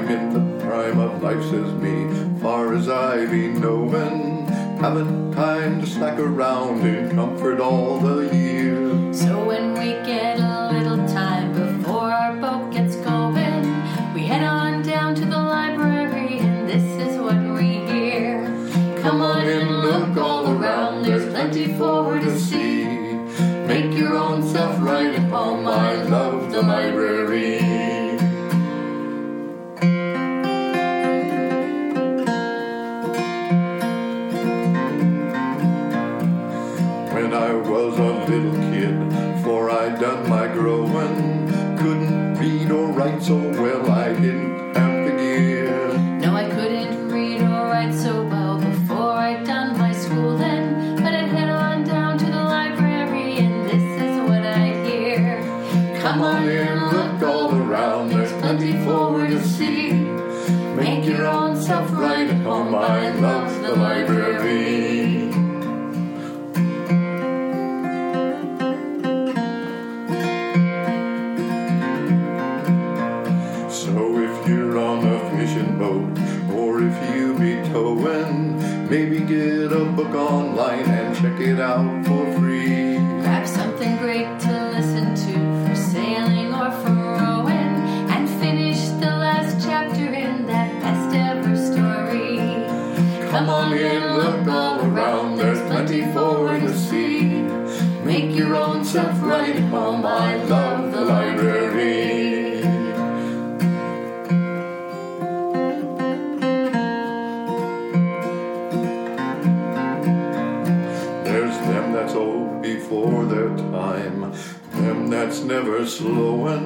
I'm in the prime of life, says me, far as I be knowin'. Haven't time to slack around in comfort all the year. So when we get book online and check it out for that's never.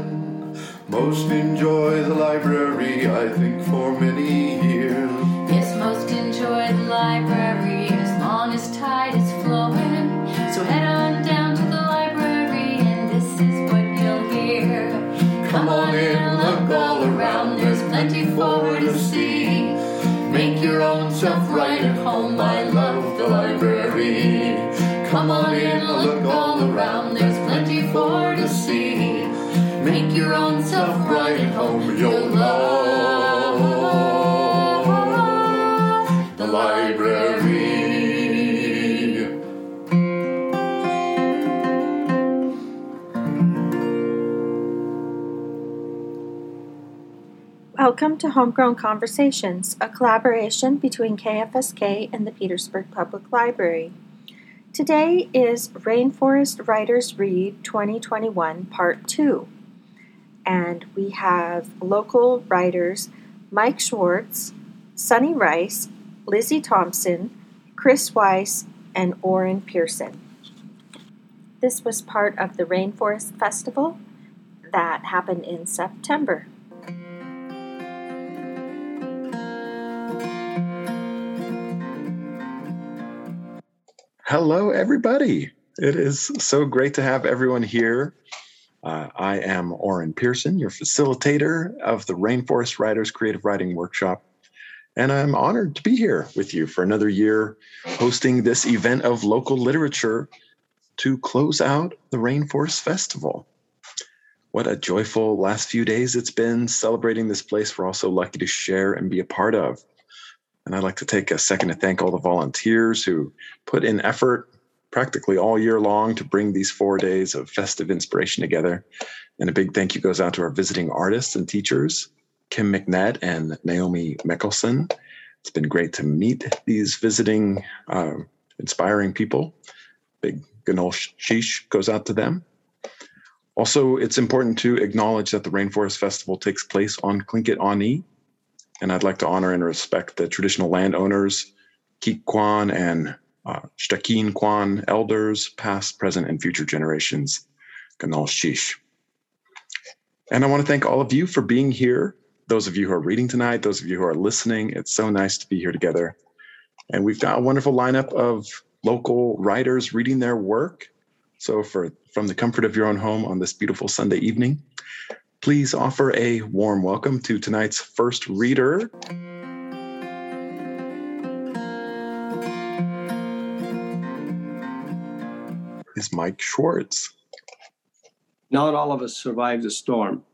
Most enjoy the library, I think, for many years. Yes, most enjoy the library as long as tide is flowing. So head on down to the library, and this is what you'll hear. Come on in, look all around, there's plenty for to see. Make your own self right at home, I love the library. Come on in, look all around, there's Welcome to Homegrown Conversations, a collaboration between KFSK and the Petersburg Public Library. Today is Rainforest Writers Read 2021 Part 2, and we have local writers Mike Schwartz, Sunny Rice, Lizzie Thompson, Chris Weiss, and Orrin Pearson. This was part of the Rainforest Festival that happened in September. Hello, everybody. It is so great to have everyone here. Uh, I am Orrin Pearson, your facilitator of the Rainforest Writers Creative Writing Workshop, and I'm honored to be here with you for another year hosting this event of local literature to close out the Rainforest Festival. What a joyful last few days it's been celebrating this place we're also lucky to share and be a part of. And I'd like to take a second to thank all the volunteers who put in effort practically all year long to bring these four days of festive inspiration together. And a big thank you goes out to our visiting artists and teachers, Kim McNett and Naomi Mickelson. It's been great to meet these visiting, uh, inspiring people. Big Ganol Shish goes out to them. Also, it's important to acknowledge that the Rainforest Festival takes place on Tlingit Ani, and I'd like to honor and respect the traditional landowners, Keek Kwan and uh, Shtakin Kwan elders, past, present, and future generations. Gunalchéesh. And I want to thank all of you for being here. Those of you who are reading tonight, those of you who are listening, it's so nice to be here together. And we've got a wonderful lineup of local writers reading their work. So, for from the comfort of your own home on this beautiful Sunday evening, please offer a warm welcome to tonight's first reader. Is Mike Schwartz. Not all of us survived the storm.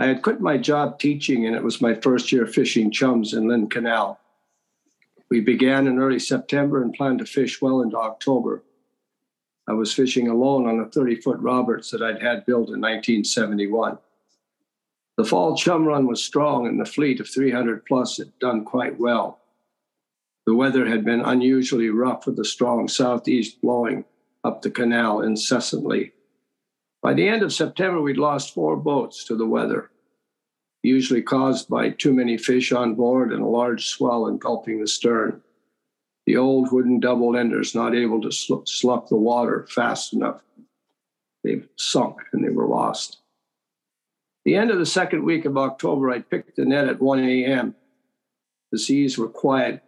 I had quit my job teaching, and it was my first year fishing chums in Lynn Canal. We began in early September and planned to fish well into October. I was fishing alone on a 30 foot Roberts that I'd had built in 1971. The fall chum run was strong, and the fleet of 300 plus had done quite well. The weather had been unusually rough with a strong southeast blowing up the canal incessantly. By the end of September, we'd lost four boats to the weather, usually caused by too many fish on board and a large swell engulfing the stern. The old wooden double enders not able to slough the water fast enough. They've sunk and they were lost. The end of the second week of October, I picked the net at 1 a.m. The seas were quiet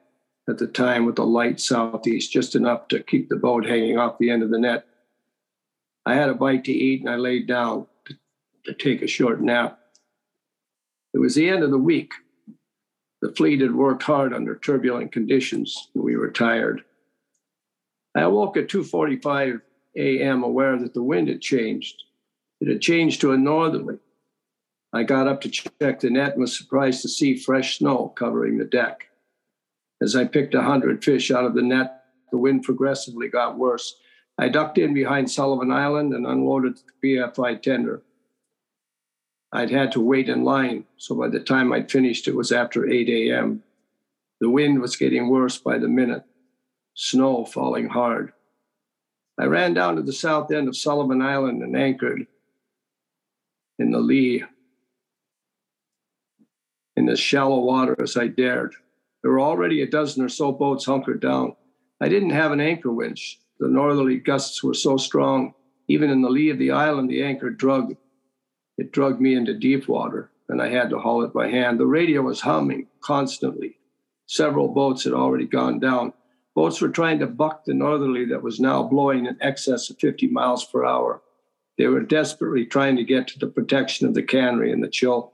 at the time with a light southeast, just enough to keep the boat hanging off the end of the net. I had a bite to eat and I laid down to, to take a short nap. It was the end of the week. The fleet had worked hard under turbulent conditions we were tired. I awoke at 2:45 a.m. aware that the wind had changed. It had changed to a northerly. I got up to check the net and was surprised to see fresh snow covering the deck. As I picked a hundred fish out of the net, the wind progressively got worse. I ducked in behind Sullivan Island and unloaded the BFI tender. I'd had to wait in line, so by the time I'd finished, it was after 8 a.m. The wind was getting worse by the minute, snow falling hard. I ran down to the south end of Sullivan Island and anchored in the lee in as shallow water as I dared. There were already a dozen or so boats hunkered down. I didn't have an anchor winch. The northerly gusts were so strong, even in the lee of the island, the anchor drug. It drugged me into deep water, and I had to haul it by hand. The radio was humming constantly. Several boats had already gone down. Boats were trying to buck the northerly that was now blowing in excess of 50 miles per hour. They were desperately trying to get to the protection of the cannery and the Chill,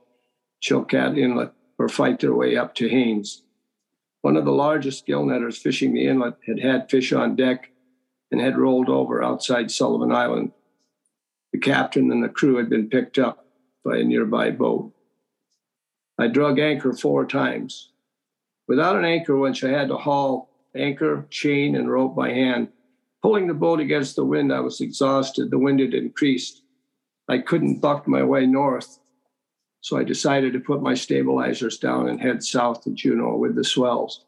Chilkat Inlet or fight their way up to Haines. One of the largest gill netters fishing the inlet had had fish on deck and had rolled over outside Sullivan Island. The captain and the crew had been picked up by a nearby boat. I drug anchor four times. Without an anchor winch, I had to haul anchor, chain, and rope by hand. Pulling the boat against the wind, I was exhausted. The wind had increased. I couldn't buck my way north, so I decided to put my stabilizers down and head south to Juneau with the swells.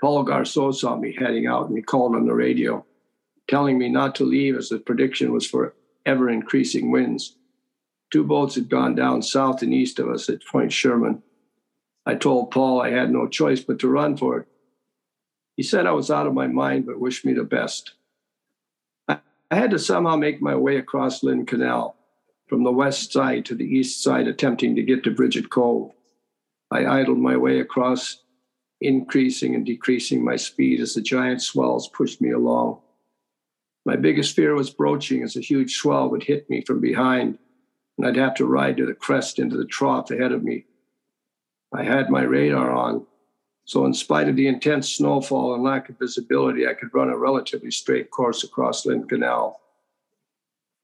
Paul Garceau saw me heading out and he called on the radio, telling me not to leave as the prediction was for ever increasing winds. Two boats had gone down south and east of us at Point Sherman. I told Paul I had no choice but to run for it. He said I was out of my mind, but wished me the best. I, had to somehow make my way across Lynn Canal from the west side to the east side, attempting to get to Bridget Cove. I idled my way across increasing and decreasing my speed as the giant swells pushed me along. My biggest fear was broaching as a huge swell would hit me from behind, and I'd have to ride to the crest into the trough ahead of me. I had my radar on, so in spite of the intense snowfall and lack of visibility, I could run a relatively straight course across Lynn Canal.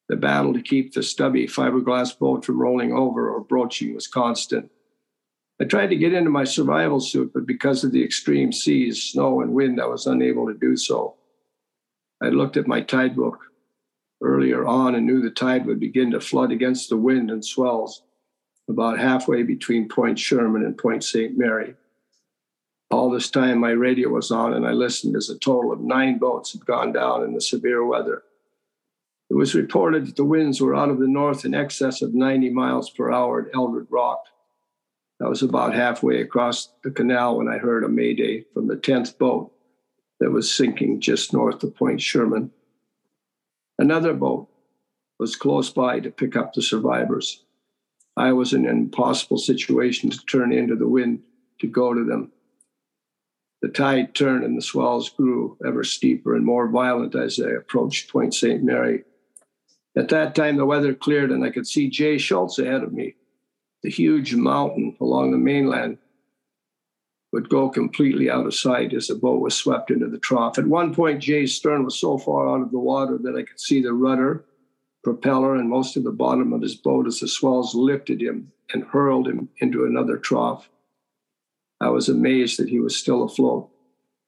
The battle to keep the stubby fiberglass boat from rolling over or broaching was constant. I tried to get into my survival suit, but because of the extreme seas, snow, and wind, I was unable to do so. I looked at my tide book earlier on and knew the tide would begin to flood against the wind and swells about halfway between Point Sherman and Point St. Mary. All this time, my radio was on, and I listened as a total of nine boats had gone down in the severe weather. It was reported that the winds were out of the north in excess of 90 miles per hour at Eldred Rock. I was about halfway across the canal when I heard a mayday from the 10th boat that was sinking just north of Point Sherman. Another boat was close by to pick up the survivors. I was in an impossible situation to turn into the wind to go to them. The tide turned and the swells grew ever steeper and more violent as I approached Point St. Mary. At that time, the weather cleared and I could see Jay Schultz ahead of me the huge mountain along the mainland would go completely out of sight as the boat was swept into the trough. At one point, Jay's stern was so far out of the water that I could see the rudder propeller and most of the bottom of his boat as the swells lifted him and hurled him into another trough. I was amazed that he was still afloat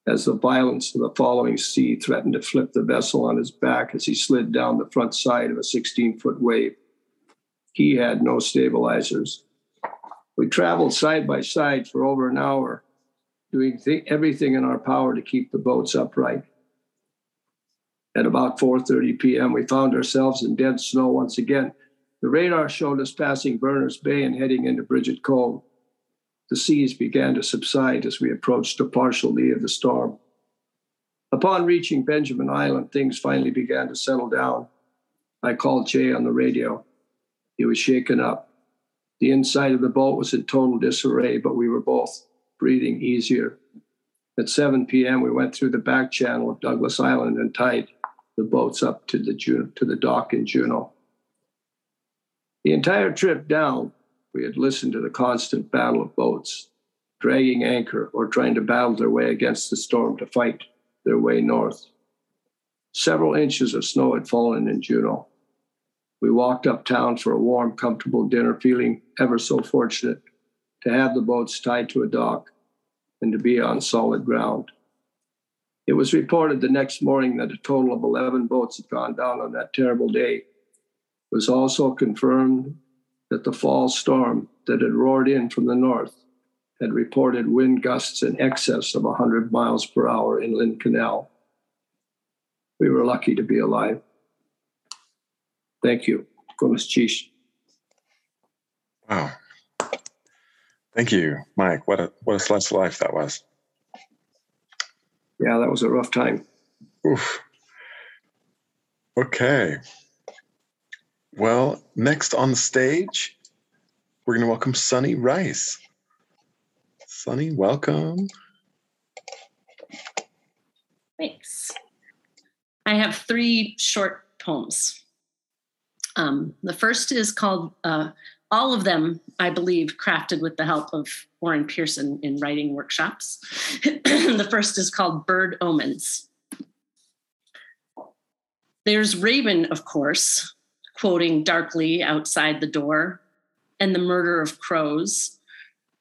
as the violence of the following sea threatened to flip the vessel on his back as he slid down the front side of a 16 foot wave. He had no stabilizers. We traveled side by side for over an hour, doing th- everything in our power to keep the boats upright. At about 4:30 p.m., we found ourselves in dead snow once again. The radar showed us passing Berners Bay and heading into Bridget Cove. The seas began to subside as we approached the partial lee of the storm. Upon reaching Benjamin Island, things finally began to settle down. I called Jay on the radio. He was shaken up. The inside of the boat was in total disarray, but we were both breathing easier. At 7 p.m., we went through the back channel of Douglas Island and tied the boats up to the, to the dock in Juneau. The entire trip down, we had listened to the constant battle of boats, dragging anchor or trying to battle their way against the storm to fight their way north. Several inches of snow had fallen in Juneau. We walked uptown for a warm, comfortable dinner, feeling ever so fortunate to have the boats tied to a dock and to be on solid ground. It was reported the next morning that a total of 11 boats had gone down on that terrible day. It was also confirmed that the fall storm that had roared in from the north had reported wind gusts in excess of 100 miles per hour in Lynn Canal. We were lucky to be alive. Thank you. Wow. Thank you, Mike. What a what a slice of life that was yeah, that was a rough time. Oof. Okay. Well, next on the stage, we're going to welcome Sunny Rice. Sunny, welcome. Thanks. I have three short poems. Um, the first is called uh, all of them, I believe, crafted with the help of Orrin Pearson in writing workshops. the first is called Bird Omens. There's Raven, of course, quoting darkly outside the door, and the murder of crows.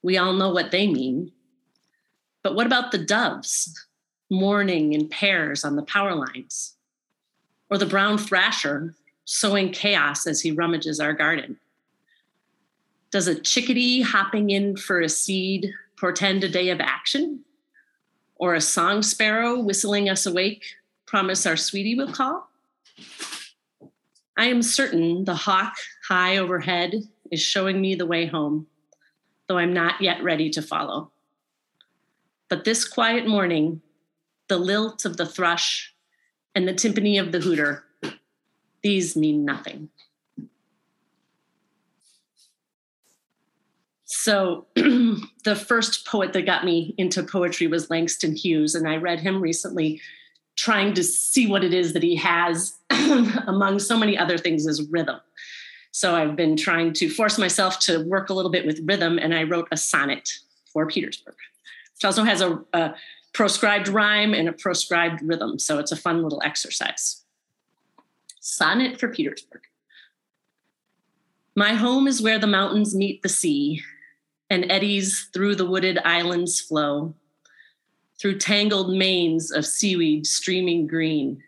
We all know what they mean. But what about the doves, mourning in pairs on the power lines? Or the brown thrasher, sowing chaos as he rummages our garden? Does a chickadee hopping in for a seed portend a day of action? Or a song sparrow whistling us awake promise our sweetie will call? I am certain the hawk high overhead is showing me the way home, though I'm not yet ready to follow. But this quiet morning, the lilt of the thrush and the timpani of the hooter, these mean nothing. So the first poet that got me into poetry was Langston Hughes, and I read him recently, trying to see what it is that he has among so many other things is rhythm. So I've been trying to force myself to work a little bit with rhythm, and I wrote a sonnet for Petersburg, which also has a, a proscribed rhyme and a proscribed rhythm. So it's a fun little exercise. Sonnet for Petersburg. My home is where the mountains meet the sea, and eddies through the wooded islands flow, through tangled manes of seaweed streaming green,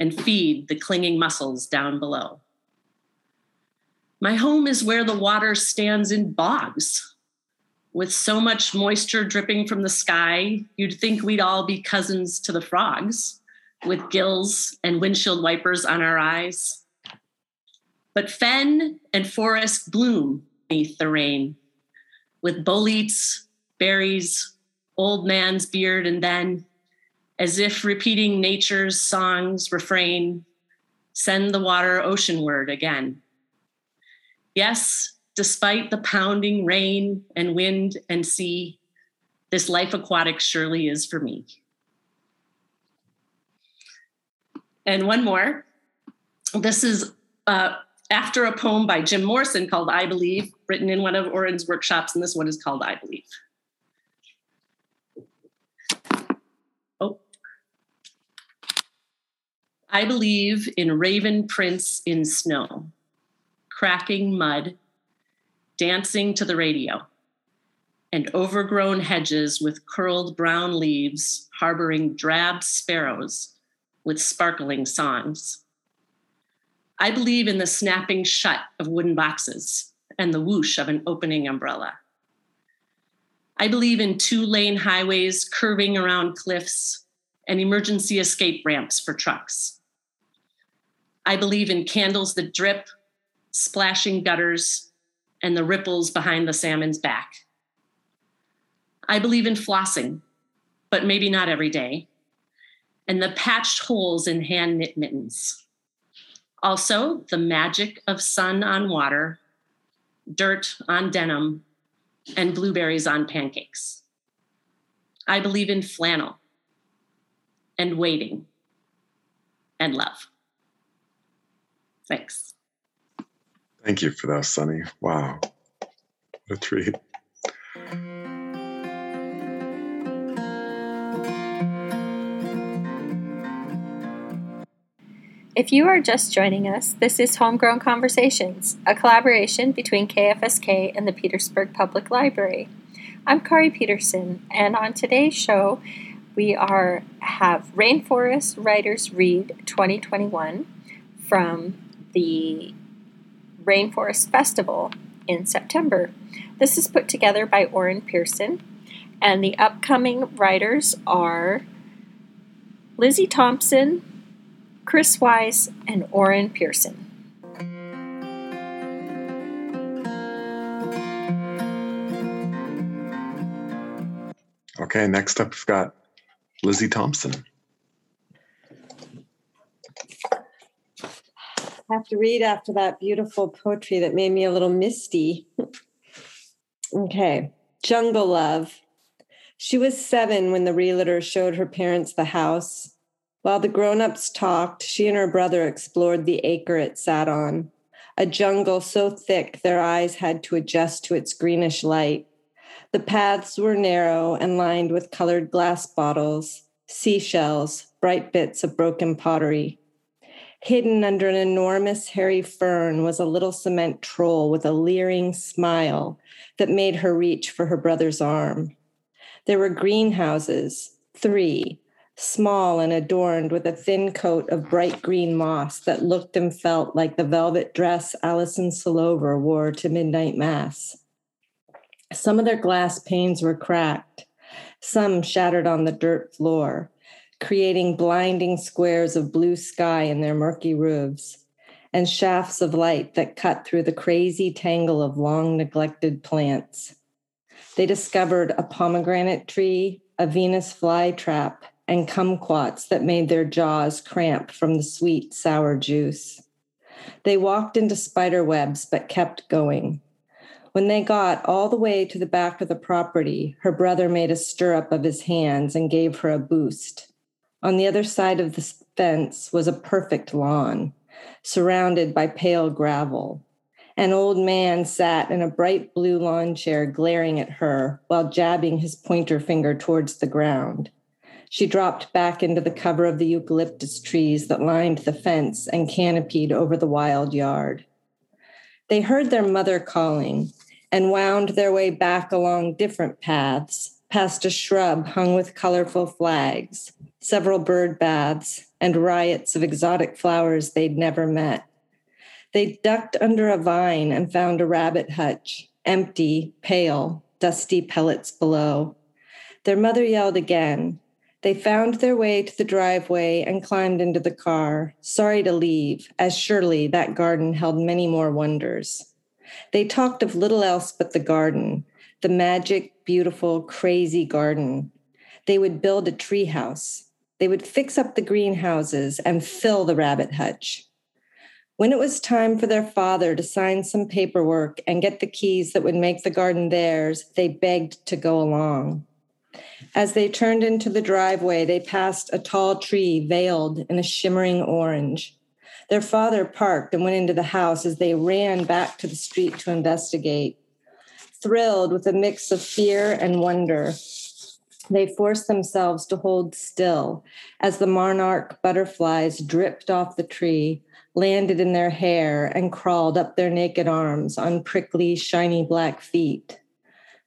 and feed the clinging mussels down below. My home is where the water stands in bogs. With so much moisture dripping from the sky, you'd think we'd all be cousins to the frogs, with gills and windshield wipers on our eyes. But fen and forest bloom beneath the rain with boletes, berries, old man's beard, and then, as if repeating nature's song's refrain, send the water oceanward again. Yes, despite the pounding rain and wind and sea, this life aquatic surely is for me. And one more. This is uh, after a poem by Jim Morrison called I Believe, written in one of Oren's workshops, and this one is called I Believe. Oh. I believe in raven prints in snow, cracking mud, dancing to the radio, and overgrown hedges with curled brown leaves harboring drab sparrows with sparkling songs. I believe in the snapping shut of wooden boxes and the whoosh of an opening umbrella. I believe in two lane highways curving around cliffs and emergency escape ramps for trucks. I believe in candles that drip, splashing gutters, and the ripples behind the salmon's back. I believe in flossing, but maybe not every day, and the patched holes in hand knit mittens. Also, the magic of sun on water, dirt on denim, and blueberries on pancakes. I believe in flannel and waiting and love. Thanks. Thank you for that, Sunny. Wow. What a treat. If you are just joining us, this is Homegrown Conversations, a collaboration between KFSK and the Petersburg Public Library. I'm Kari Peterson, and on today's show, we are have Rainforest Writers Read 2021 from the Rainforest Festival in September. This is put together by Orrin Pearson, and the upcoming writers are Lizzie Thompson, Chris Wise, and Orrin Pearson. Okay, next up we've got Lizzie Thompson. I have to read after that beautiful poetry that made me a little misty. okay, Jungle Love. She was seven when the realtor showed her parents the house. While the grown ups talked, she and her brother explored the acre it sat on, a jungle so thick their eyes had to adjust to its greenish light. The paths were narrow and lined with colored glass bottles, seashells, bright bits of broken pottery. Hidden under an enormous hairy fern was a little cement troll with a leering smile that made her reach for her brother's arm. There were greenhouses, three, small and adorned with a thin coat of bright green moss that looked and felt like the velvet dress Alison Selover wore to midnight mass. Some of their glass panes were cracked, some shattered on the dirt floor, creating blinding squares of blue sky in their murky roofs, and shafts of light that cut through the crazy tangle of long neglected plants. They discovered a pomegranate tree, a Venus flytrap, and kumquats that made their jaws cramp from the sweet, sour juice. They walked into spider webs but kept going. When they got all the way to the back of the property, her brother made a stirrup of his hands and gave her a boost. On the other side of the fence was a perfect lawn, surrounded by pale gravel. An old man sat in a bright blue lawn chair, glaring at her while jabbing his pointer finger towards the ground. She dropped back into the cover of the eucalyptus trees that lined the fence and canopied over the wild yard. They heard their mother calling and wound their way back along different paths, past a shrub hung with colorful flags, several bird baths, and riots of exotic flowers they'd never met. They ducked under a vine and found a rabbit hutch, empty, pale, dusty pellets below. Their mother yelled again, they found their way to the driveway and climbed into the car, sorry to leave, as surely that garden held many more wonders. They talked of little else but the garden, the magic, beautiful, crazy garden. They would build a treehouse. They would fix up the greenhouses and fill the rabbit hutch. When it was time for their father to sign some paperwork and get the keys that would make the garden theirs, they begged to go along. As they turned into the driveway, they passed a tall tree veiled in a shimmering orange. Their father parked and went into the house as they ran back to the street to investigate, thrilled with a mix of fear and wonder. They forced themselves to hold still as the monarch butterflies dripped off the tree, landed in their hair, and crawled up their naked arms on prickly, shiny black feet.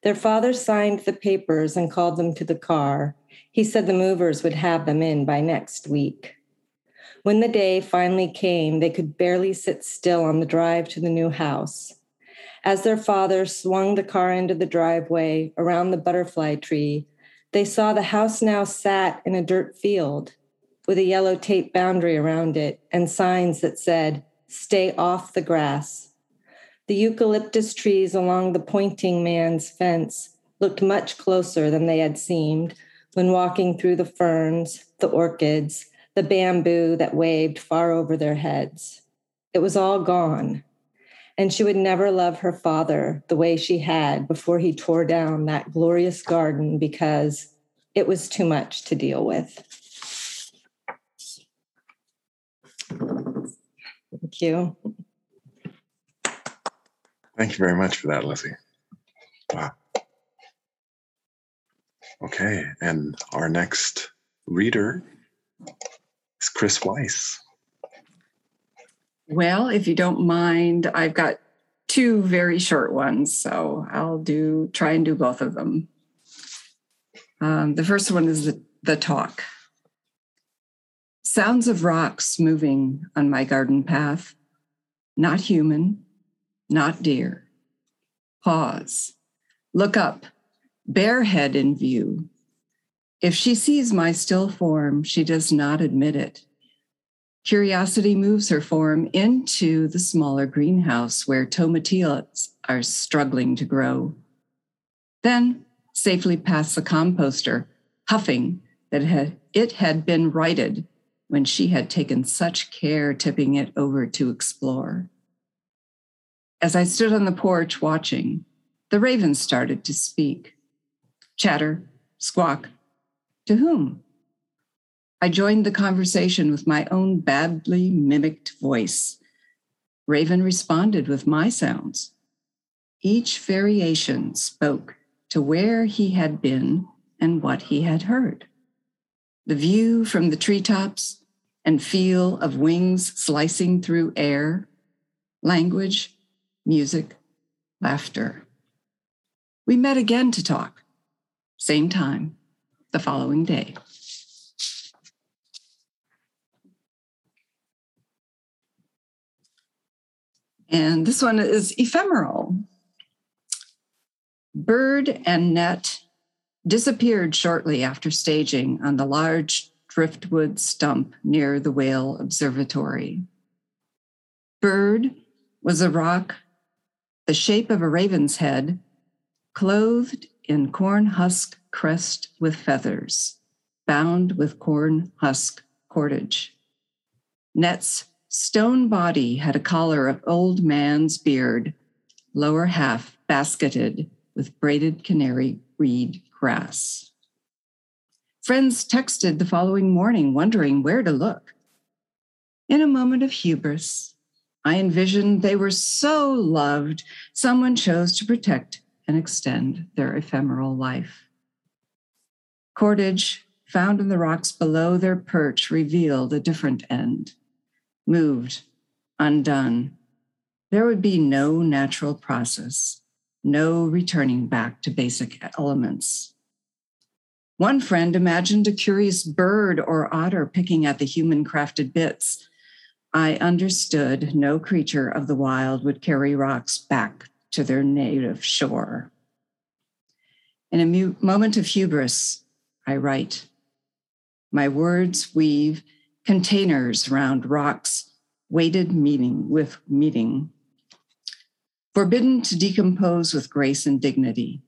Their father signed the papers and called them to the car. He said the movers would have them in by next week. When the day finally came, they could barely sit still on the drive to the new house. As their father swung the car into the driveway around the butterfly tree, they saw the house now sat in a dirt field with a yellow tape boundary around it and signs that said, Stay off the grass. The eucalyptus trees along the pointing man's fence looked much closer than they had seemed when walking through the ferns, the orchids, the bamboo that waved far over their heads. It was all gone. And she would never love her father the way she had before he tore down that glorious garden because it was too much to deal with. Thank you. Thank you very much for that, Lizzie. Wow. Okay, and our next reader is Chris Weiss. Well, if you don't mind, I've got two very short ones, so I'll do try and do both of them. Um, the first one is the, the talk. Sounds of rocks moving on my garden path, not human, not deer. Pause. Look up, bear head in view. If she sees my still form, she does not admit it. Curiosity moves her form into the smaller greenhouse where tomatillos are struggling to grow. Then safely past the composter, huffing that it had been righted when she had taken such care tipping it over to explore. As I stood on the porch watching, the ravens started to speak. Chatter, squawk. To whom? I joined the conversation with my own badly mimicked voice. Raven responded with my sounds. Each variation spoke to where he had been and what he had heard. The view from the treetops and feel of wings slicing through air, language, music, laughter. We met again to talk, same time, the following day. And this one is ephemeral. Bird and net disappeared shortly after staging on the large driftwood stump near the Whale Observatory. Bird was a rock the shape of a raven's head, clothed in corn husk crest with feathers, bound with corn husk cordage. Net's stone body had a collar of old man's beard, lower half basketed with braided canary reed grass. Friends texted the following morning, wondering where to look. In a moment of hubris, I envisioned they were so loved, someone chose to protect and extend their ephemeral life. Cordage found in the rocks below their perch revealed a different end. Moved, undone, there would be no natural process no returning back to basic elements. One friend imagined a curious bird or otter picking at the human crafted bits. I understood no creature of the wild would carry rocks back to their native shore. In a mu- moment of hubris, I write. My words weave containers round rocks, weighted meaning with meaning Forbidden to decompose with grace and dignity,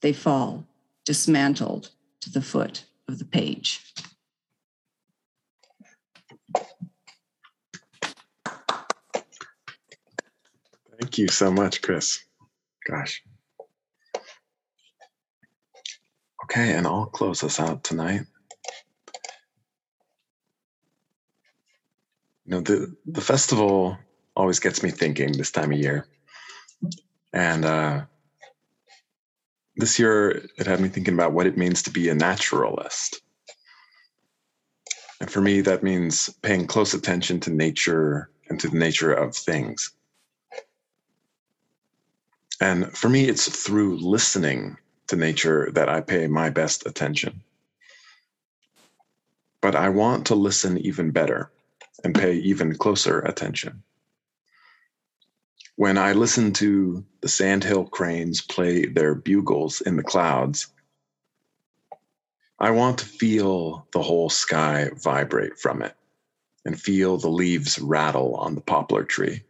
they fall, dismantled to the foot of the page. Thank you so much, Chris. Gosh. Okay, and I'll close us out tonight. You know, the, the festival always gets me thinking this time of year. And uh, this year it had me thinking about what it means to be a naturalist. And for me, that means paying close attention to nature and to the nature of things. And for me, it's through listening to nature that I pay my best attention. But I want to listen even better and pay even closer attention. When I listen to the sandhill cranes play their bugles in the clouds, I want to feel the whole sky vibrate from it and feel the leaves rattle on the poplar tree.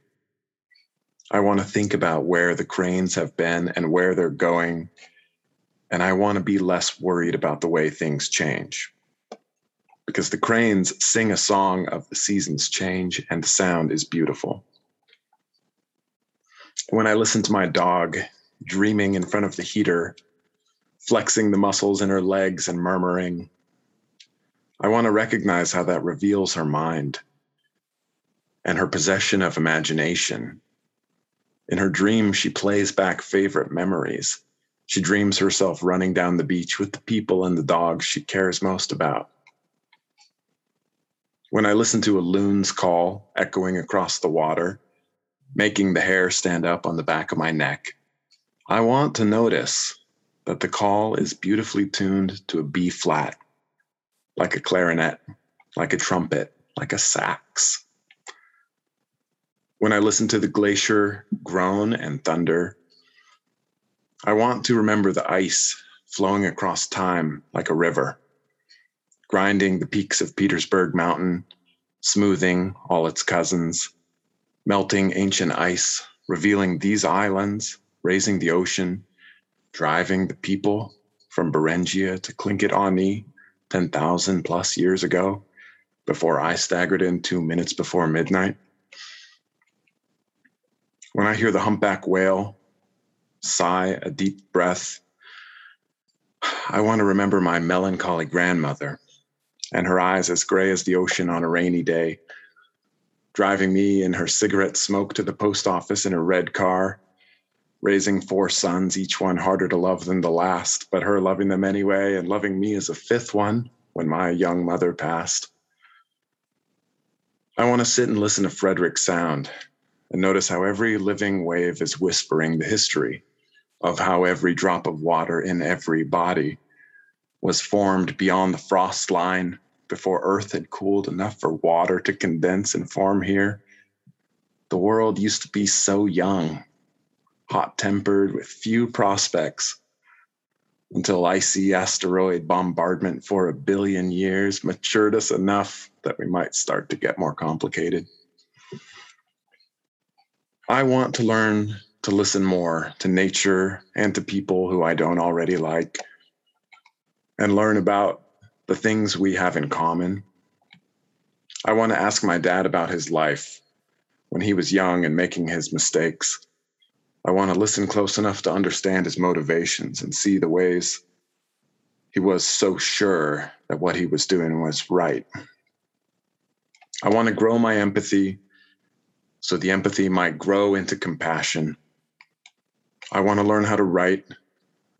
I want to think about where the cranes have been and where they're going. And I want to be less worried about the way things change. Because the cranes sing a song of the seasons change and the sound is beautiful. When I listen to my dog dreaming in front of the heater, flexing the muscles in her legs and murmuring, I want to recognize how that reveals her mind and her possession of imagination in her dream, she plays back favorite memories. She dreams herself running down the beach with the people and the dogs she cares most about. When I listen to a loon's call echoing across the water, making the hair stand up on the back of my neck, I want to notice that the call is beautifully tuned to a B flat, like a clarinet, like a trumpet, like a sax. When I listen to the glacier groan and thunder, I want to remember the ice flowing across time like a river, grinding the peaks of Petersburg Mountain, smoothing all its cousins, melting ancient ice, revealing these islands, raising the ocean, driving the people from Beringia to Tlingit Ani 10,000 plus years ago before I staggered in two minutes before midnight. When I hear the humpback whale sigh a deep breath, I want to remember my melancholy grandmother and her eyes as gray as the ocean on a rainy day, driving me in her cigarette smoke to the post office in a red car, raising four sons, each one harder to love than the last, but her loving them anyway and loving me as a fifth one when my young mother passed. I want to sit and listen to Frederick's sound and notice how every living wave is whispering the history of how every drop of water in every body was formed beyond the frost line before Earth had cooled enough for water to condense and form here. The world used to be so young, hot tempered, with few prospects, until icy asteroid bombardment for a billion years matured us enough that we might start to get more complicated. I want to learn to listen more to nature and to people who I don't already like and learn about the things we have in common. I want to ask my dad about his life when he was young and making his mistakes. I want to listen close enough to understand his motivations and see the ways he was so sure that what he was doing was right. I want to grow my empathy so the empathy might grow into compassion. I want to learn how to write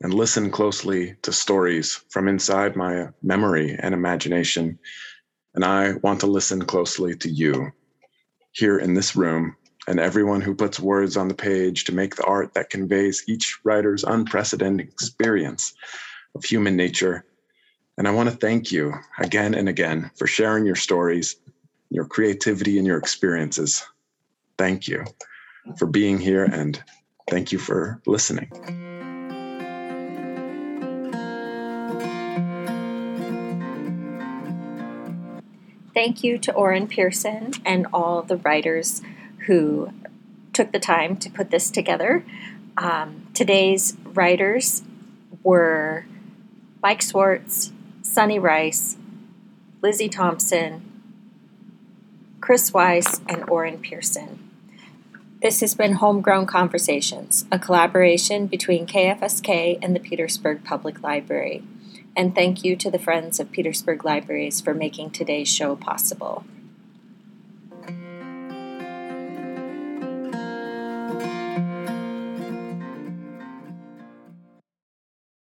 and listen closely to stories from inside my memory and imagination. And I want to listen closely to you here in this room and everyone who puts words on the page to make the art that conveys each writer's unprecedented experience of human nature. And I want to thank you again and again for sharing your stories, your creativity, and your experiences thank you for being here and thank you for listening. Thank you to Oren Pearson and all the writers who took the time to put this together. Um, today's writers were Mike Swartz, Sunny Rice, Lizzie Thompson, Chris Weiss, and Oren Pearson. This has been Homegrown Conversations, a collaboration between KFSK and the Petersburg Public Library. And thank you to the Friends of Petersburg Libraries for making today's show possible.